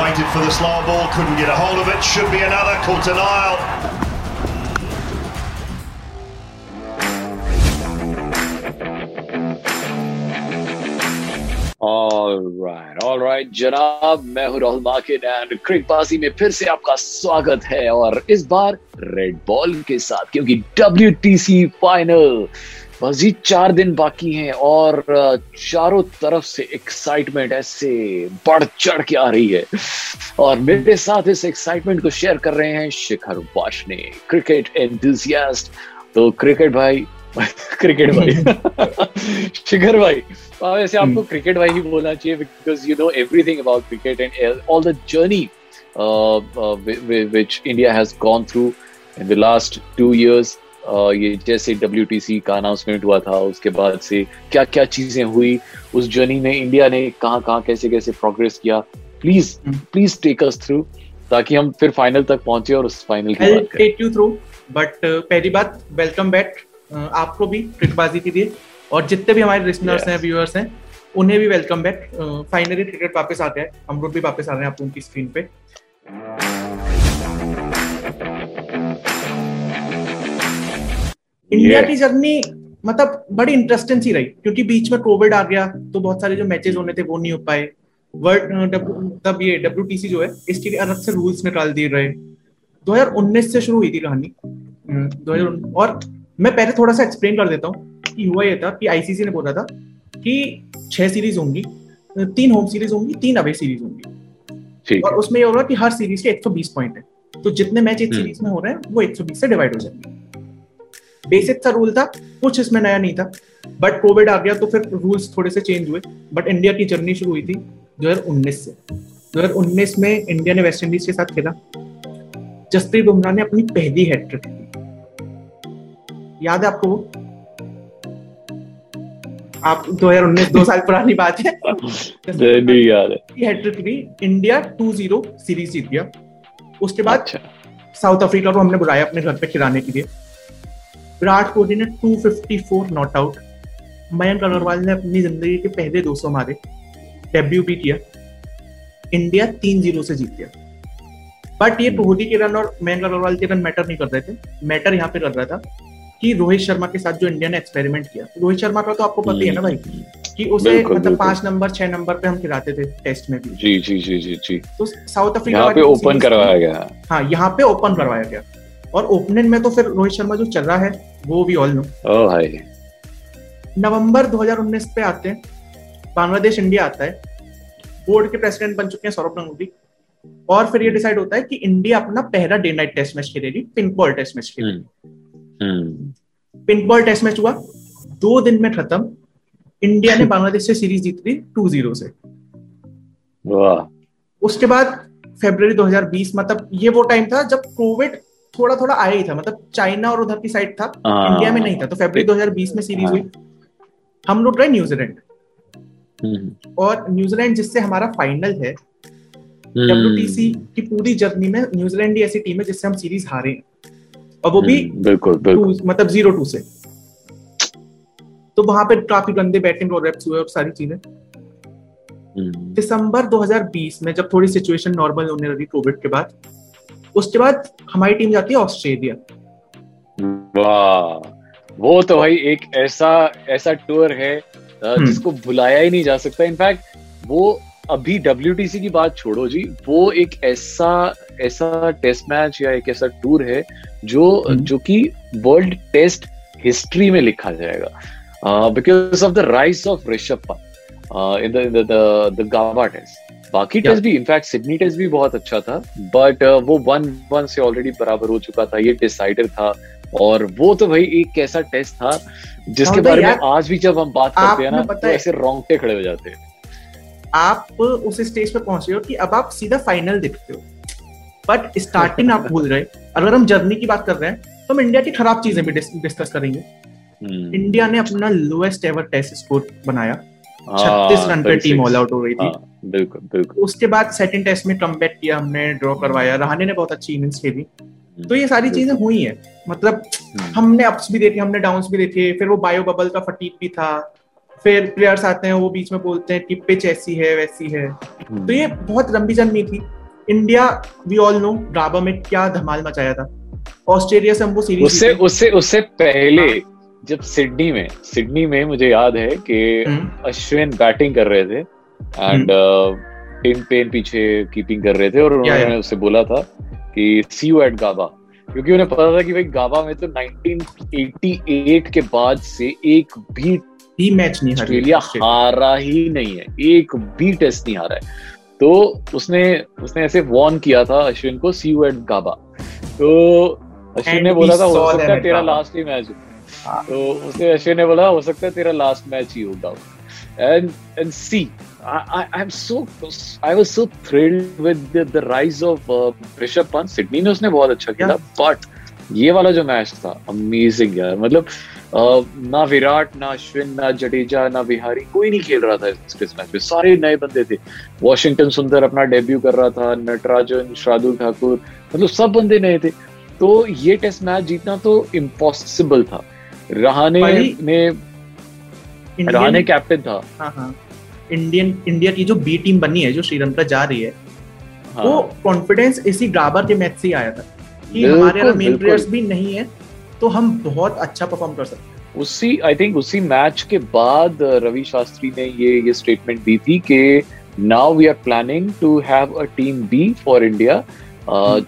Waited for the slower ball, couldn't get a hold of it. Should be another. Caught an aisle. Right all right जनाब मैं हूं Rahul market and Cricbaazi में फिर से आपका स्वागत है और इस बार रेड बॉल के साथ क्योंकि डब्ल्यू फाइनल जी चार दिन बाकी हैं और चारों तरफ़ से एक्साइटमेंट ऐसे बढ़ चढ़ के आ रही है। और मेरे साथ इस एक्साइटमेंट को शेयर कर रहे हैं शिखर वाशने क्रिकेट एंथुसियास्ट तो क्रिकेट भाई क्रिकेट भाई शिखर भाई वैसे आपको क्रिकेट भाई ही बोलना चाहिए because you know everything about cricket and all the journey which India has gone through in the last two years ये जैसे डब्ल्यू का अनाउंसमेंट हुआ था उसके बाद से क्या क्या चीज़ें हुई उस जर्नी में इंडिया ने कहाँ कहाँ कैसे कैसे प्रोग्रेस किया please please take us through ताकि हम फिर फाइनल तक पहुँचे और उस फाइनल की बात टेक यू थ्रू बट पहली बात वेलकम बैक आपको भी ट्रिकबाजी के लिए और जितने भी हमारे लिसनर्स हैं व्यूअर्स हैं उन्हें भी वेलकम बैक फाइनली क्रिकेट वापस आ गया है हम लोग भी वापस आ रहे हैं आप उनकी स्क्रीन पे। इंडिया की जर्नी मतलब बड़ी इंटरेस्टिंग सी रही क्योंकि बीच में कोविड आ गया तो बहुत सारे जो मैचेस होने थे वो नहीं हो पाए। वर्ल्ड तब ये डब्ल्यूटीसी जो है इसके लिए अलग से रूल्स निकाल दिए रहे 2019 से शुरू हुई थी कहानी। दो और मैं पहले थोड़ा सा एक्सप्लेन कर देता हूँ कि हुआ ये था कि आईसीसी ने बोला था कि छह सीरीज़ होंगी तीन होम सीरीज़ होंगी तीन अवे सीरीज़ होंगी। और उसमें ये होगा कि हर सीरीज़ के 120 पॉइंट है। तो जितने मैच एक सीरीज़ हम्म। में हो रहे हैं वो 120 से डिवाइड हो जाएँगे। बेसिक सा रूल था कुछ इसमें नया नहीं था। बट कोविड आ गया तो फिर रूल्स थोड़े से चेंज हुए। बट इंडिया की जर्नी शुरू हुई थी 2019 से। 2019 में इंडिया ने वेस्ट इंडीज के साथ खेला। जसप्रीत बुमराह ने अपनी पहली हैट्रिक याद है आपको वो? आप 2019 दो साल पुरानी बात है। है। हैट्रिक भी इंडिया 2-0 सीरीज़ जीत गया। उसके बाद अच्छा। साउथ अफ्रीका को हमने बुलाया अपने घर पे खिलाने के लिए। विराट कोहली ने 254 नॉट आउट मयंक अग्रवाल ने अपनी ज़िंदगी के पहले 200 मारे डेब्यू भी किया। इंडिया 3-0 से जीत गया। बट ये कोहली के रन और मयंक अग्रवाल के रन मैटर नहीं कर रहे थे। मैटर यहाँ पे कर रहा था कि रोहित शर्मा के साथ जो इंडिया ने एक्सपेरिमेंट किया। रोहित शर्मा का तो आपको पता ही है ना भाई कि उसे मतलब पाँच नंबर छह नंबर पे हम खिलाते थे टेस्ट में भी। जी जी जी जी जी। तो साउथ अफ्रीका यहाँ पे ओपन करवाया गया। हाँ यहाँ पे ओपन करवाया गया। और ओपनिंग में तो फिर रोहित शर्मा जो चल रहा है वो भी ऑल नो भाई। नवंबर 2019 पे आते हैं बांग्लादेश इंडिया आता है बोर्ड के प्रेसिडेंट बन चुके हैं सौरभ गंगोली और फिर ये डिसाइड होता है कि इंडिया अपना पहला डे नाइट टेस्ट मैच खेलेगी पिंक बॉल टेस्ट मैच खेलेगी पिंक बॉल टेस्ट मैच हुआ दो दिन में खत्म इंडिया ने बांग्लादेश से सीरीज़ जीत ली टू ज़ीरो से। उसके बाद फेब्रवरी 2020 मतलब ये वो टाइम था जब कोविड थोड़ा थोड़ा आया ही था मतलब चाइना और उधर की साइड था इंडिया में नहीं था तो फेब्रवरी 2020 में सीरीज़ हुई। हम लोग गए न्यूजीलैंड हम्म। और न्यूजीलैंड जिससे हमारा फाइनल है डब्ल्यूटीसी हम्म। की पूरी जर्नी में न्यूजीलैंड ही ऐसी टीम है जिससे हम सीरीज़ हारे। हैं और वो भी हम्म, बिल्कुल बिल्कुल। मतलब ज़ीरो टू से। तो वहाँ पे काफ़ी गंदे बैटिंग और रेप्स हुए और सारी चीज़ें। दिसंबर 2020 में जब थोड़ी सिचुएशन नॉर्मल होने लगी कोविड के बाद उसके बाद हमारी टीम जाती है ऑस्ट्रेलिया वाह वो तो भाई एक ऐसा ऐसा टूर है हम्म। जिसको भुलाया ही नहीं जा सकता इनफैक्ट वो अभी डब्ल्यू की बात छोड़ो जी वो एक ऐसा ऐसा टेस्ट मैच या एक ऐसा टूर है जो हम्म। जो कि वर्ल्ड टेस्ट हिस्ट्री में लिखा जाएगा because of the rise of Rishabh in the the Gabba test बाकी टेस्ट भी इनफैक्ट सिडनी टेस्ट भी बहुत अच्छा था बट uh, वो वन वन से ऑलरेडी बराबर हो चुका था ये डिसाइडर था और वो तो भाई एक कैसा टेस्ट था जिसके बारे में आज भी जब हम बात करते हैं ना तो ऐसे रोंगटे खड़े हो जाते हैं। आप उस स्टेज पे पहुँचे हो कि अब आप सीधा फाइनल दिखते हो बट स्टार्टिंग आप भूल रहे अगर हम जर्नी की बात कर रहे हैं तो हम इंडिया की खराब चीज़ें भी डिस्कस करेंगे। हम्म, इंडिया ने अपना लोएस्ट एवर टेस्ट स्कोर बनाया। हाँ, छत्तीस रन पे टीम ऑल आउट हो गई थी। हाँ, बिल्कुल बिल्कुल। उसके बाद सेकंड टेस्ट में कम किया हमने ड्रॉ करवाया। रहाने ने बहुत अच्छी इनिंग्स खेली। तो ये सारी चीज़ें हुई हैं। मतलब हम्म, हमने अप्स भी देखे हमने डाउन्स भी देखे। फिर वो बायो बबल का फटीक भी था। फिर प्लेयर्स आते हैं वो बीच में बोलते हैं कि पिच ऐसी है वैसी है। हम्म, तो ये बहुत लंबी जर्नी थी। India we all know Gabba में क्या धमाल मचाया था। ऑस्ट्रेलिया से हम वो सीरीज़ उससे उससे उससे पहले जब सिडनी में सिडनी में मुझे याद है कि अश्विन बैटिंग कर रहे थे एंड टिन पेन पीछे कीपिंग कर रहे थे और। उन्होंने उससे बोला था कि सी यू एट गाबा क्योंकि उन्हें पता था कि भाई गाबा में तो 1988 के बाद से एक भी भी मैच नहीं हारी ऑस्ट्रेलिया हारा ही नहीं है। एक भी टेस्ट नहीं हारा है। तो उसने उसने ऐसे वॉर्न किया था अश्विन को सी यू एट गाबा तो अश्विन ने बोला था हो सकता है तेरा लास्ट ही मैच। तो उसने अश्विन ने बोला हो सकता है तेरा लास्ट मैच ही होगा and and see so I was so thrilled with the, the rise of uh, Rishabh Pant Sydney में उसने बहुत अच्छा खेला बट ये वाला जो मैच था अमेजिंग यार। मतलब uh, ना विराट ना अश्विन ना जडेजा ना बिहारी कोई नहीं खेल रहा था इस मैच में सारे नए बंदे थे। वॉशिंगटन सुंदर अपना डेब्यू कर रहा था नटराजन शार्दुल ठाकुर मतलब सब बंदे नए थे। तो ये टेस्ट मैच जीतना तो इम्पॉसिबल था। रहाने ने रहाने कैप्टन था। हाँ हाँ। इंडियन इंडिया की जो बी टीम बनी है जो श्रीलंका जा रही है हाँ, वो कॉन्फिडेंस इसी गाबर के मैच से ही आया था कि हमारे अगर मेन प्लेयर्स भी नहीं है तो हम बहुत अच्छा परफॉर्म कर सकते हैं। उसी आई थिंक उसी मैच के बाद रवि शास्त्री ने ये ये स्टेटमेंट दी थी कि now we are planning to have a team B for India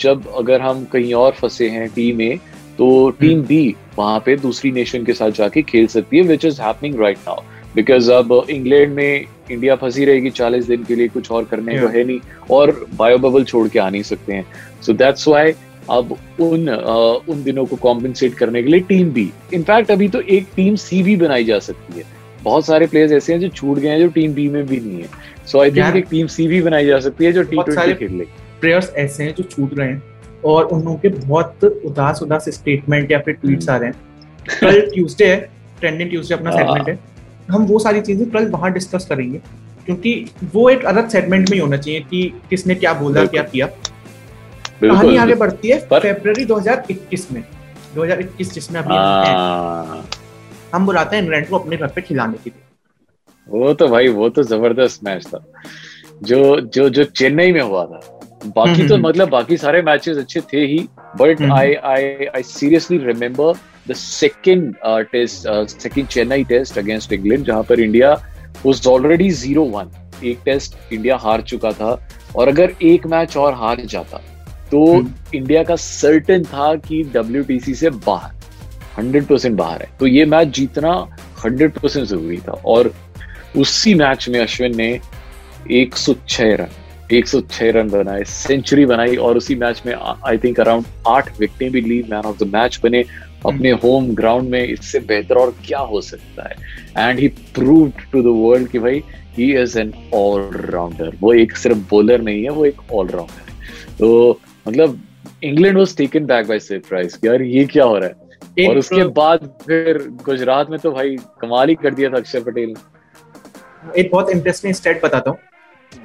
जब अगर हम कहीं और फंसे हैं टीम ए तो टीम बी वहाँ पे दूसरी नेशन के साथ जाके खेल सकती है which is happening right now because अब इंग्लैंड में इंडिया फंसी रहेगी चालीस दिन के लिए कुछ और करने को है नहीं और बायो बबल छोड़ के आ नहीं सकते हैं. सो दैट्स वाई अब उन अ, उन दिनों को कॉम्पेंसेट करने के लिए टीम बी इनफैक्ट अभी तो एक टीम सी भी बनाई जा सकती है. बहुत सारे प्लेयर्स ऐसे हैं जो छूट गए हैं जो टीम बी में भी नहीं है. सो आई थिंक एक टीम सी भी बनाई जा सकती है जो टी ट्वेंटी खेल ले. प्लेयर्स ऐसे हैं जो छूट रहे हैं. और उन लोगों के बहुत उदास उदास स्टेटमेंट या फिर ट्वीट्स आ रहे हैं। कल ट्यूसडे है ट्रेंडिंग ट्यूसडे अपना। सेगमेंट है। हम वो सारी चीज़ें कल वहाँ डिस्कस करेंगे क्योंकि वो एक अलग सेगमेंट में ही होना चाहिए कि किसने क्या बोला क्या किया। कहानी आगे बढ़ती है फरवरी 2021 में। 2021 जिसमें अभी हम हैं, हाँ, हम बुलाते हैं इंग्लैंड को अपने घर पे खिलाने के लिए। वो तो भाई वो तो ज़बरदस्त मैच था। जो जो जो चेन्नई में हुआ था। बाकी हम्म, तो हम्म। मतलब बाकी सारे मैचेस अच्छे थे ही but hmm. I I I seriously remember the second test second Chennai test against England जहाँ पर India was already zero one एक टेस्ट इंडिया हार चुका था और अगर एक मैच और हार जाता तो हम्म। इंडिया का सर्टन था कि डब्ल्यू से बाहर हंड्रेड परसेंट बाहर है तो ये मैच जीतना हंड्रेड परसेंट ज़रूरी था और उसी मैच में अश्विन ने 106 रन 106 रन बनाए सेंचुरी बनाई और उसी मैच में आई थिंक अराउंड आठ विकेटें भी ली मैन ऑफ़ द मैच बने अपने होम ग्राउंड में इससे बेहतर और क्या हो सकता है? And he proved to the world कि भाई ही इज़ एन ऑलराउंडर वो एक सिर्फ़ बॉलर नहीं है वो एक ऑलराउंडर है। तो मतलब England was taken back by surprise यार ये क्या हो रहा है? और उसके बाद फिर गुजरात में तो भाई कमाल ही कर दिया था अक्षर पटेल ने। एक बहुत इंटरेस्टिंग स्टेट बताता हूँ।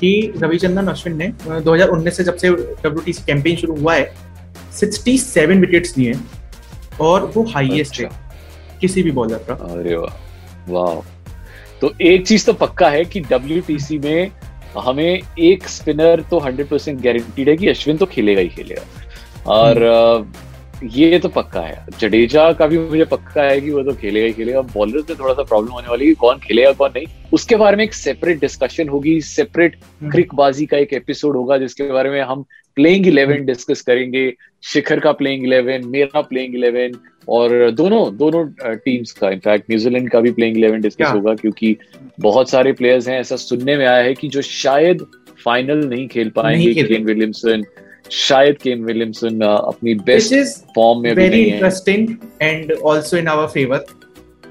कि रविचंद्रन अश्विन ने अ, 2019 से जब से डब्ल्यूटीसी कैंपेन शुरू हुआ है 67 विकेट्स लिए और वो हाईएस्ट है अच्छा। किसी भी बॉलर का। अरे वाह वाह। तो एक चीज़ तो पक्का है कि डब्ल्यूटीसी में हमें एक स्पिनर तो 100% परसेंट गारंटीड है कि अश्विन तो खेलेगा ही खेलेगा। और अ, ये तो पक्का है। जडेजा का भी मुझे पक्का है कि वो तो खेलेगा ही खेलेगा। बॉलर में थोड़ा सा प्रॉब्लम होने वाली है कौन खेलेगा कौन नहीं। उसके बारे में एक सेपरेट डिस्कशन होगी। सेपरेट क्रिकबाजी का एक एपिसोड होगा जिसके बारे में हम प्लेइंग इलेवन डिस्कस करेंगे। शिखर का प्लेइंग इलेवन मेरा प्लेइंग इलेवन और दोनों दोनों टीम्स का। इनफैक्ट न्यूजीलैंड का भी प्लेइंग इलेवन डिस्कस होगा क्योंकि बहुत सारे प्लेयर्स हैं ऐसा सुनने में आया है कि जो शायद फाइनल नहीं खेल पाएँगे केन विलियमसन शायद केन विलियमसन अपनी बेस्ट फॉर्म में वेरी नहीं है। Interesting and also in our favour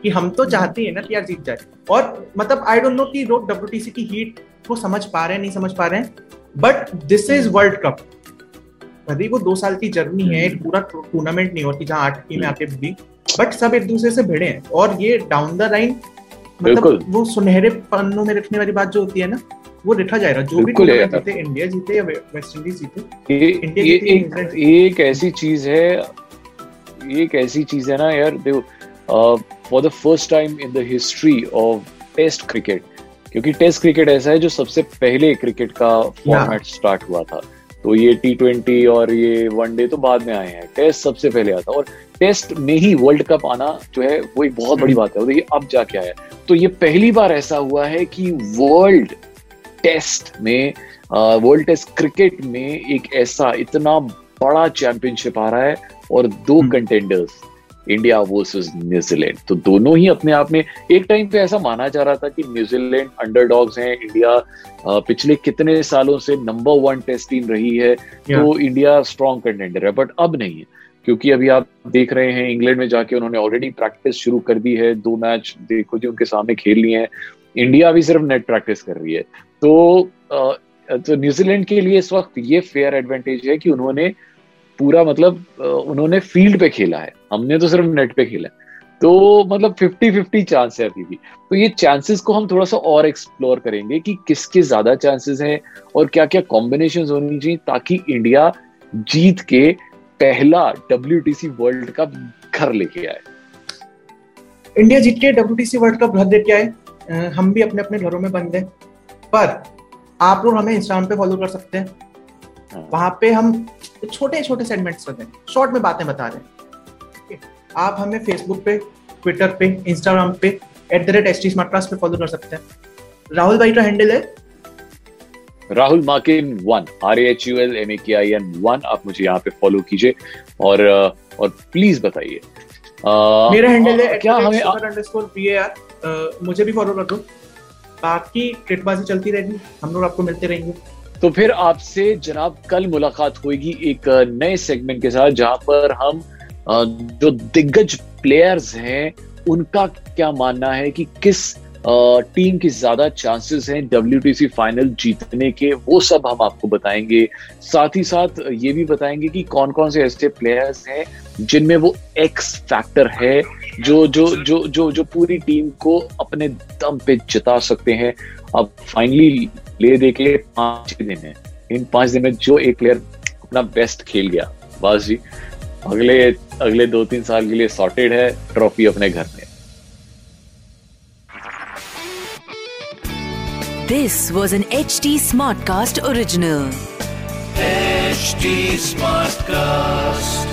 कि हम तो चाहते हैं ना कि यार जीत जाए। और मतलब आई डोंट नो कि लोग डब्ल्यू की हीट को समझ पा रहे हैं नहीं समझ पा रहे हैं but this is world cup भले वो दो साल की जर्नी है एक पूरा टूर्नामेंट नहीं होती जहाँ आठ टीमें आके भी बट सब एक दूसरे से भिड़े हैं। और ये डाउन द लाइन मतलब वो सुनहरे पन्नों में रखने वाली बात जो होती है ना वो लिखा जाएगा जो भी जीते इंडिया जीते या वेस्ट इंडीज जीते ये, इंडिया ये एक, एक ऐसी चीज़ है एक ऐसी चीज़ है ना यार देखो for the first time in the history of test cricket क्योंकि टेस्ट क्रिकेट ऐसा है जो सबसे पहले क्रिकेट का फॉर्मेट स्टार्ट हुआ था। तो ये टी ट्वेंटी और ये वनडे तो बाद में आए हैं। टेस्ट सबसे पहले आता और टेस्ट में ही वर्ल्ड कप आना जो है वो एक बहुत बड़ी बात है। और ये अब जाके आया तो ये पहली बार ऐसा हुआ है कि वर्ल्ड टेस्ट में वर्ल्ड टेस्ट क्रिकेट में एक ऐसा इतना बड़ा चैंपियनशिप आ रहा है और दो कंटेंडर्स हम्म। इंडिया वर्सेस न्यूजीलैंड तो दोनों ही अपने आप में एक टाइम पे ऐसा माना जा रहा था कि न्यूजीलैंड अंडरडॉग्स हैं इंडिया पिछले कितने सालों से नंबर वन टेस्ट टीम रही है तो इंडिया स्ट्रॉन्ग कंटेंडर है बट अब नहीं है। क्योंकि अभी आप देख रहे हैं इंग्लैंड में जाके उन्होंने ऑलरेडी प्रैक्टिस शुरू कर दी है दो मैच देखो जी उनके सामने खेल लिए हैं। इंडिया भी सिर्फ़ नेट प्रैक्टिस कर रही है। तो तो न्यूजीलैंड के लिए इस वक्त ये फेयर एडवांटेज है कि उन्होंने पूरा मतलब उन्होंने फ़ील्ड पे खेला है। हमने तो सिर्फ़ नेट पे खेला है। तो मतलब फिफ्टी फिफ्टी चांस है अभी भी। तो ये चांसेस को हम थोड़ा सा और एक्सप्लोर करेंगे कि किसके ज़्यादा चांसेस हैं और क्या क्या कॉम्बिनेशन होनी चाहिए ताकि इंडिया जीत के पहला डब्ल्यूटीसी वर्ल्ड कप घर लेके आए। इंडिया जीत के डब्ल्यूटीसी वर्ल्ड कप घर लेके आए। हम भी अपने अपने घरों में बंद हैं। पर आप लोग हमें इंस्टाग्राम पे फॉलो कर सकते हैं। हाँ। वहाँ पे हम छोटे छोटे सेगमेंट्स करते हैं शॉर्ट में बातें बता रहे हैं। आप हमें फेसबुक पे ट्विटर पे इंस्टाग्राम पे at the rate S T smart पे फॉलो कर सकते हैं। राहुल भाई का हैंडल है। Rahul Makin one R H U L M A K I N one आप मुझे यहाँ पे फॉलो कीजिए। और और प्लीज़ बताइए। मेरा हैंडल है क्या हमें अंडरस्कोर पी ए आर मुझे भी फॉलो कर दो। बाकी क्रिकेटबाजी चलती रहेगी, हम लोग आपको मिलते रहेंगे। तो फिर आपसे जनाब कल मुलाकात होगी एक नए सेगमेंट के साथ, जहाँ पर हम जो दिग्गज प्लेयर्स हैं, उनका क्या मानना है कि किस टीम की ज़्यादा चांसेस हैं डब्ल्यू फाइनल जीतने के, वो सब हम आपको बताएँगे। साथ ही साथ ये भी बताएँगे कि कौन कौन से ऐसे प्लेयर्स हैं जिनमें वो एक्स फैक्टर है जो जो जो जो जो पूरी टीम को अपने दम पे जिता सकते हैं अब फाइनली ले दे के पाँच दिन है। इन पाँच दिन में जो एक प्लेयर अपना बेस्ट खेल गया बस जी। अगले अगले दो तीन साल के लिए सॉर्टेड है ट्रॉफी अपने घर में। This was an H T smart cast original H smart cast